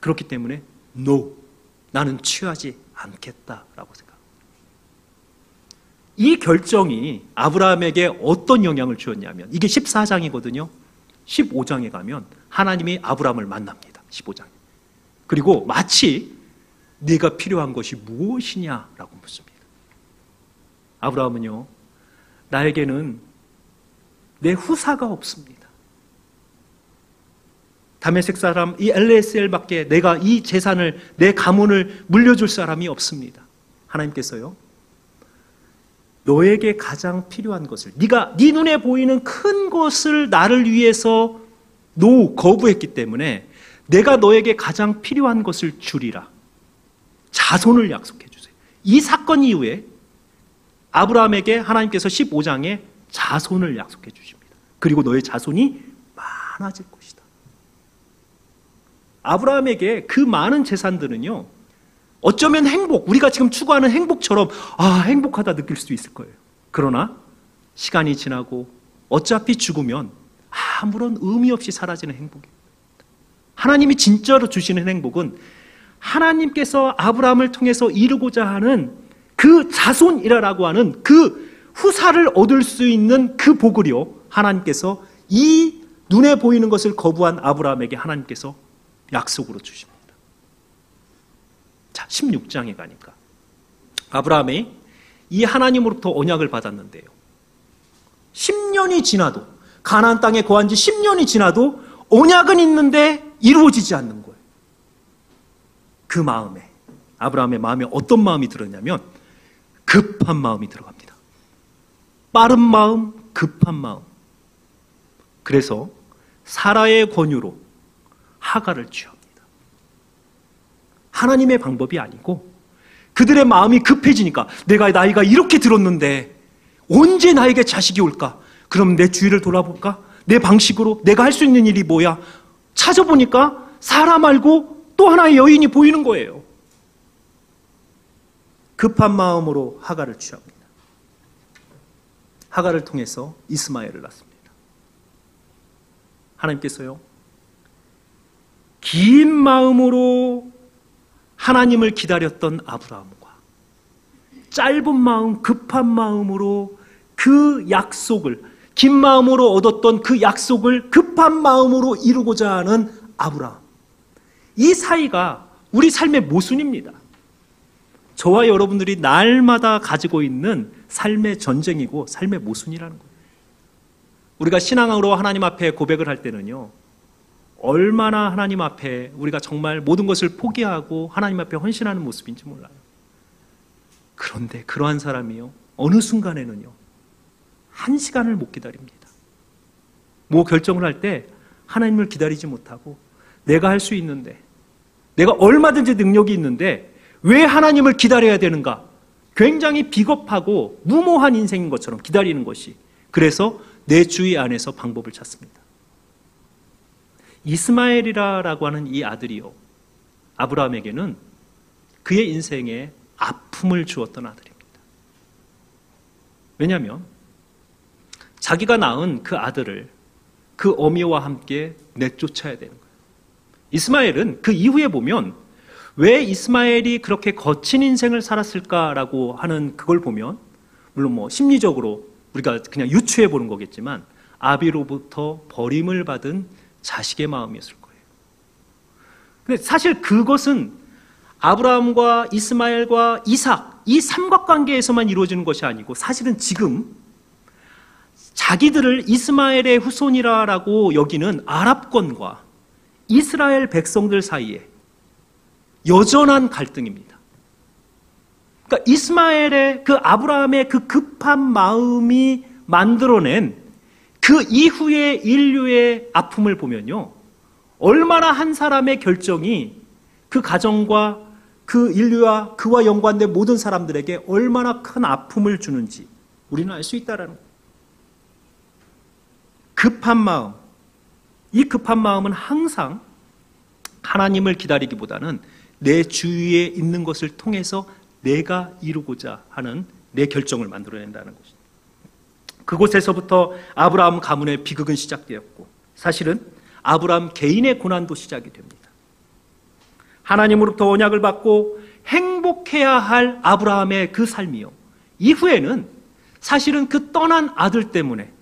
그렇기 때문에 no 나는 취하지 않겠다라고 생각. 이 결정이 아브라함에게 어떤 영향을 주었냐면 이게 14장이거든요. 15장에 가면 하나님이 아브라함을 만납니다. 15장. 그리고 마치 네가 필요한 것이 무엇이냐라고 묻습니다. 아브라함은요. 나에게는 내 후사가 없습니다. 다메섹 사람 이 엘레스엘밖에 내가 이 재산을 내 가문을 물려줄 사람이 없습니다. 하나님께서요. 너에게 가장 필요한 것을 네가 네 눈에 보이는 큰 것을 나를 위해서 노 거부했기 때문에 내가 너에게 가장 필요한 것을 주리라. 자손을 약속해 주세요. 이 사건 이후에 아브라함에게 하나님께서 15장에 자손을 약속해 주십니다. 그리고 너의 자손이 많아질 것이다. 아브라함에게 그 많은 재산들은요. 어쩌면 행복, 우리가 지금 추구하는 행복처럼 아, 행복하다 느낄 수도 있을 거예요. 그러나 시간이 지나고 어차피 죽으면 아무런 의미 없이 사라지는 행복입니다. 하나님이 진짜로 주시는 행복은 하나님께서 아브라함을 통해서 이루고자 하는 그 자손이라고 하는 그 후사를 얻을 수 있는 그 복을요, 하나님께서 이 눈에 보이는 것을 거부한 아브라함에게 하나님께서 약속으로 주십니다. 자, 16장에 가니까 아브라함이 이 하나님으로부터 언약을 받았는데요. 10년이 지나도 가나안 땅에 거한 지 10년이 지나도 언약은 있는데 이루어지지 않는 거예요. 그 마음에 아브라함의 마음에 어떤 마음이 들었냐면 급한 마음이 들어갑니다. 빠른 마음, 급한 마음. 그래서 사라의 권유로 하가를 취합니다. 하나님의 방법이 아니고 그들의 마음이 급해지니까 내가 나이가 이렇게 들었는데 언제 나에게 자식이 올까? 그럼 내 주위를 돌아볼까? 내 방식으로 내가 할 수 있는 일이 뭐야? 찾아보니까 사람 말고 또 하나의 여인이 보이는 거예요. 급한 마음으로 하가를 취합니다. 하가를 통해서 이스마엘을 낳습니다. 하나님께서요, 긴 마음으로 하나님을 기다렸던 아브라함과 짧은 마음, 급한 마음으로 그 약속을, 긴 마음으로 얻었던 그 약속을 급한 마음으로 이루고자 하는 아브라함. 이 사이가 우리 삶의 모순입니다. 저와 여러분들이 날마다 가지고 있는 삶의 전쟁이고 삶의 모순이라는 거예요. 우리가 신앙으로 하나님 앞에 고백을 할 때는요, 얼마나 하나님 앞에 우리가 정말 모든 것을 포기하고 하나님 앞에 헌신하는 모습인지 몰라요. 그런데 그러한 사람이요, 어느 순간에는요, 한 시간을 못 기다립니다. 뭐 결정을 할 때 하나님을 기다리지 못하고 내가 할 수 있는데, 내가 얼마든지 능력이 있는데 왜 하나님을 기다려야 되는가? 굉장히 비겁하고 무모한 인생인 것처럼 기다리는 것이. 그래서 내 주위 안에서 방법을 찾습니다. 이스마엘이라고 하는 이 아들이요. 아브라함에게는 그의 인생에 아픔을 주었던 아들입니다. 왜냐하면 자기가 낳은 그 아들을 그 어미와 함께 내쫓아야 되는 거예요. 이스마엘은 그 이후에 보면 왜 이스마엘이 그렇게 거친 인생을 살았을까라고 하는 그걸 보면 물론 뭐 심리적으로 우리가 그냥 유추해 보는 거겠지만 아비로부터 버림을 받은 자식의 마음이었을 거예요. 근데 사실 그것은 아브라함과 이스마엘과 이삭 이 삼각관계에서만 이루어지는 것이 아니고 사실은 지금 자기들을 이스마엘의 후손이라고 여기는 아랍권과 이스라엘 백성들 사이에 여전한 갈등입니다. 그러니까 이스마엘의 그 아브라함의 그 급한 마음이 만들어낸 그 이후의 인류의 아픔을 보면요. 얼마나 한 사람의 결정이 그 가정과 그 인류와 그와 연관된 모든 사람들에게 얼마나 큰 아픔을 주는지 우리는 알 수 있다라는. 급한 마음. 이 급한 마음은 항상 하나님을 기다리기보다는 내 주위에 있는 것을 통해서 내가 이루고자 하는 내 결정을 만들어낸다는 것입니다. 그곳에서부터 아브라함 가문의 비극은 시작되었고 사실은 아브라함 개인의 고난도 시작이 됩니다. 하나님으로부터 언약을 받고 행복해야 할 아브라함의 그 삶이요. 이후에는 사실은 그 떠난 아들 때문에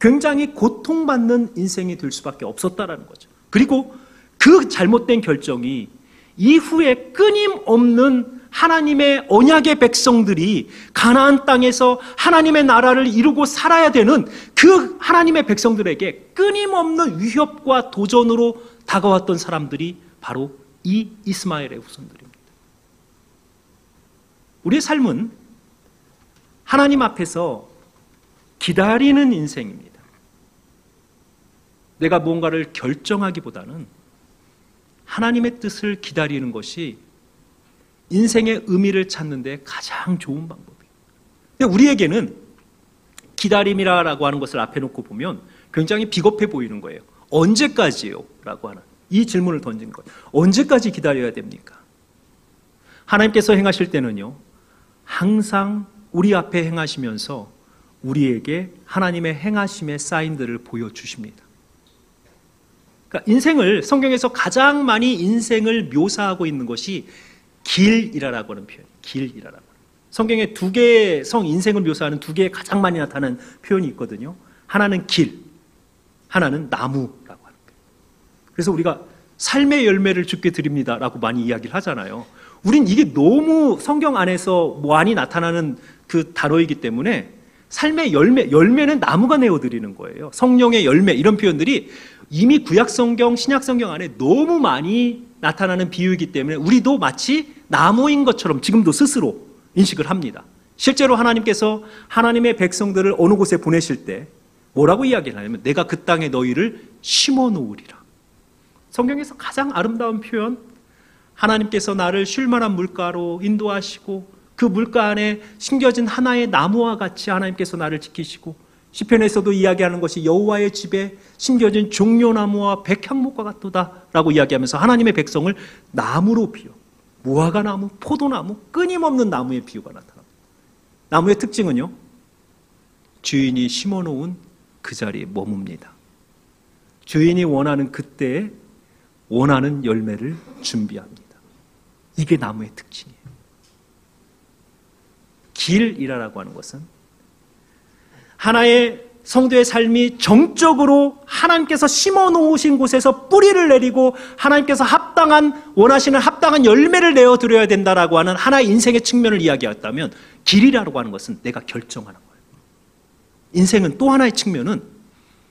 굉장히 고통받는 인생이 될 수밖에 없었다라는 거죠. 그리고 그 잘못된 결정이 이후에 끊임없는 하나님의 언약의 백성들이 가나안 땅에서 하나님의 나라를 이루고 살아야 되는 그 하나님의 백성들에게 끊임없는 위협과 도전으로 다가왔던 사람들이 바로 이 이스마엘의 후손들입니다. 우리의 삶은 하나님 앞에서 기다리는 인생입니다. 내가 무언가를 결정하기보다는 하나님의 뜻을 기다리는 것이 인생의 의미를 찾는 데 가장 좋은 방법이에요. 우리에게는 기다림이라고 하는 것을 앞에 놓고 보면 굉장히 비겁해 보이는 거예요. 언제까지요? 라고 하는 이 질문을 던진 거예요. 언제까지 기다려야 됩니까? 하나님께서 행하실 때는요, 항상 우리 앞에 행하시면서 우리에게 하나님의 행하심의 사인들을 보여주십니다. 그러니까 인생을 성경에서 가장 많이 인생을 묘사하고 있는 것이 길이라고 하는 표현. 길이라고. 성경에 두 개의 성 인생을 묘사하는 두 개의 가장 많이 나타나는 표현이 있거든요. 하나는 길, 하나는 나무라고 하는 거예요. 그래서 우리가 삶의 열매를 주게 드립니다라고 많이 이야기를 하잖아요. 우린 이게 너무 성경 안에서 많이 나타나는 그 단어이기 때문에 삶의 열매, 열매는 나무가 내어드리는 거예요. 성령의 열매, 이런 표현들이 이미 구약 성경, 신약 성경 안에 너무 많이 나타나는 비유이기 때문에 우리도 마치 나무인 것처럼 지금도 스스로 인식을 합니다. 실제로 하나님께서 하나님의 백성들을 어느 곳에 보내실 때 뭐라고 이야기를 하냐면 내가 그 땅에 너희를 심어 놓으리라. 성경에서 가장 아름다운 표현 하나님께서 나를 쉴 만한 물가로 인도하시고 그 물가 안에 심겨진 하나의 나무와 같이 하나님께서 나를 지키시고 시편에서도 이야기하는 것이 여호와의 집에 심겨진 종려나무와 백향목과 같도다라고 이야기하면서 하나님의 백성을 나무로 비유. 무화과 나무, 포도나무, 끊임없는 나무의 비유가 나타납니다. 나무의 특징은요. 주인이 심어놓은 그 자리에 머뭅니다. 주인이 원하는 그때에 원하는 열매를 준비합니다. 이게 나무의 특징이에요. 길이라고 하는 것은 하나의 성도의 삶이 정적으로 하나님께서 심어 놓으신 곳에서 뿌리를 내리고 하나님께서 합당한 원하시는 합당한 열매를 내어 드려야 된다라고 하는 하나의 인생의 측면을 이야기했다면 길이라고 하는 것은 내가 결정하는 거예요. 인생은 또 하나의 측면은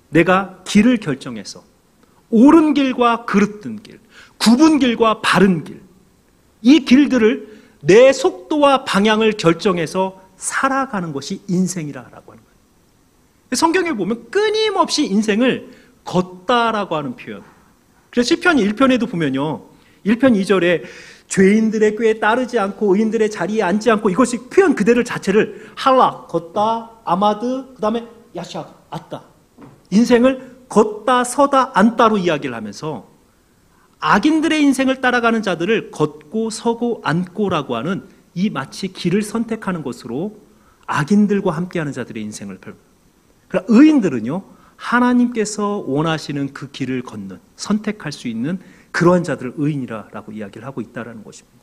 내가 길을 결정해서 옳은 길과 그릇된 길, 굽은 길과 바른 길, 이 길들을 내 속도와 방향을 결정해서 살아가는 것이 인생이라고. 성경에 보면 끊임없이 인생을 걷다라고 하는 표현. 그래서 시편 1편에도 보면요. 1편 2절에 죄인들의 꾀에 따르지 않고 의인들의 자리에 앉지 않고 이것이 표현 그대로 자체를 할라, 걷다, 아마드, 그 다음에 야샤, 아따. 인생을 걷다, 서다, 앉다로 이야기를 하면서 악인들의 인생을 따라가는 자들을 걷고 서고 앉고라고 하는 이 마치 길을 선택하는 것으로 악인들과 함께하는 자들의 인생을 펼. 그러나 의인들은요 하나님께서 원하시는 그 길을 걷는 선택할 수 있는 그러한 자들을 의인이라라고 이야기를 하고 있다라는 것입니다.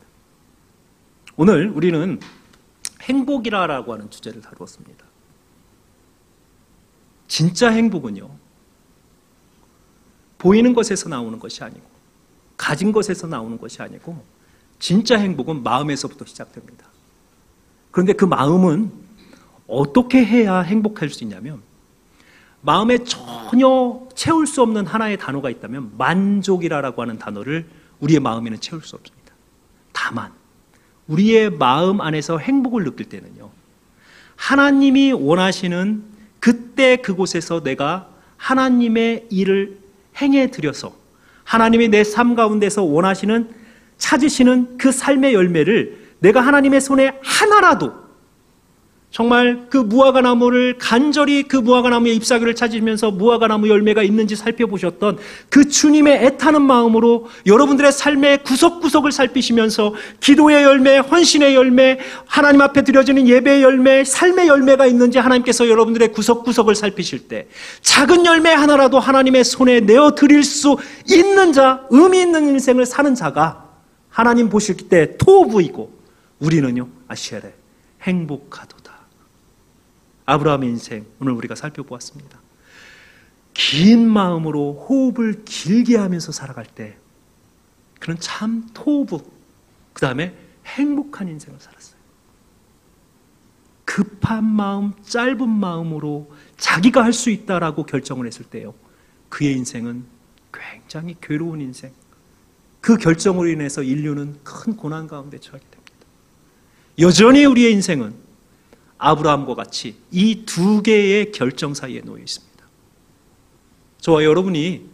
오늘 우리는 행복이라라고 하는 주제를 다루었습니다. 진짜 행복은요 보이는 것에서 나오는 것이 아니고 가진 것에서 나오는 것이 아니고 진짜 행복은 마음에서부터 시작됩니다. 그런데 그 마음은 어떻게 해야 행복할 수 있냐면 마음에 전혀 채울 수 없는 하나의 단어가 있다면 만족이라고 하는 단어를 우리의 마음에는 채울 수 없습니다. 다만 우리의 마음 안에서 행복을 느낄 때는요. 하나님이 원하시는 그때 그곳에서 내가 하나님의 일을 행해 드려서 하나님이 내 삶 가운데서 원하시는 찾으시는 그 삶의 열매를 내가 하나님의 손에 하나라도 정말 그 무화과 나무를 간절히 그 무화과 나무의 잎사귀를 찾으면서 무화과 나무 열매가 있는지 살펴보셨던 그 주님의 애타는 마음으로 여러분들의 삶의 구석구석을 살피시면서 기도의 열매, 헌신의 열매, 하나님 앞에 드려지는 예배의 열매, 삶의 열매가 있는지 하나님께서 여러분들의 구석구석을 살피실 때 작은 열매 하나라도 하나님의 손에 내어 드릴 수 있는 자, 의미 있는 인생을 사는 자가 하나님 보실 때 토부이고 우리는요 아시아레 행복하도 아브라함의 인생 오늘 우리가 살펴보았습니다. 긴 마음으로 호흡을 길게 하면서 살아갈 때 그는 참 토부 그 다음에 행복한 인생을 살았어요. 급한 마음, 짧은 마음으로 자기가 할 수 있다라고 결정을 했을 때요. 그의 인생은 굉장히 괴로운 인생. 그 결정으로 인해서 인류는 큰 고난 가운데 처하게 됩니다. 여전히 우리의 인생은 아브라함과 같이 이 두 개의 결정 사이에 놓여 있습니다. 저와 여러분이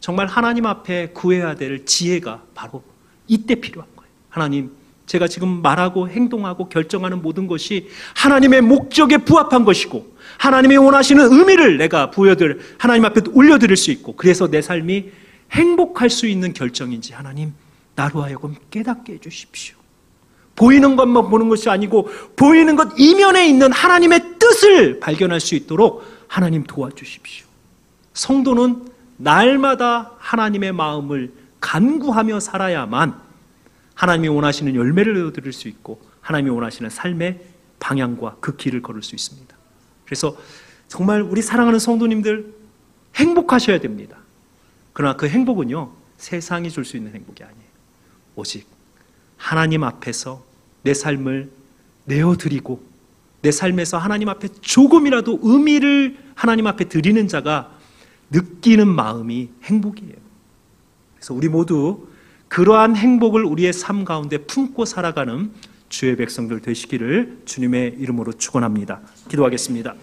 정말 하나님 앞에 구해야 될 지혜가 바로 이때 필요한 거예요. 하나님, 제가 지금 말하고 행동하고 결정하는 모든 것이 하나님의 목적에 부합한 것이고 하나님이 원하시는 의미를 내가 부여들 하나님 앞에 올려드릴 수 있고 그래서 내 삶이 행복할 수 있는 결정인지 하나님 나로 하여금 깨닫게 해주십시오. 보이는 것만 보는 것이 아니고 보이는 것 이면에 있는 하나님의 뜻을 발견할 수 있도록 하나님 도와주십시오. 성도는 날마다 하나님의 마음을 간구하며 살아야만 하나님이 원하시는 열매를 얻을 수 있고 하나님이 원하시는 삶의 방향과 그 길을 걸을 수 있습니다. 그래서 정말 우리 사랑하는 성도님들 행복하셔야 됩니다. 그러나 그 행복은요, 세상이 줄 수 있는 행복이 아니에요. 오직 하나님 앞에서 내 삶을 내어드리고 내 삶에서 하나님 앞에 조금이라도 의미를 하나님 앞에 드리는 자가 느끼는 마음이 행복이에요. 그래서 우리 모두 그러한 행복을 우리의 삶 가운데 품고 살아가는 주의 백성들 되시기를 주님의 이름으로 축원합니다. 기도하겠습니다.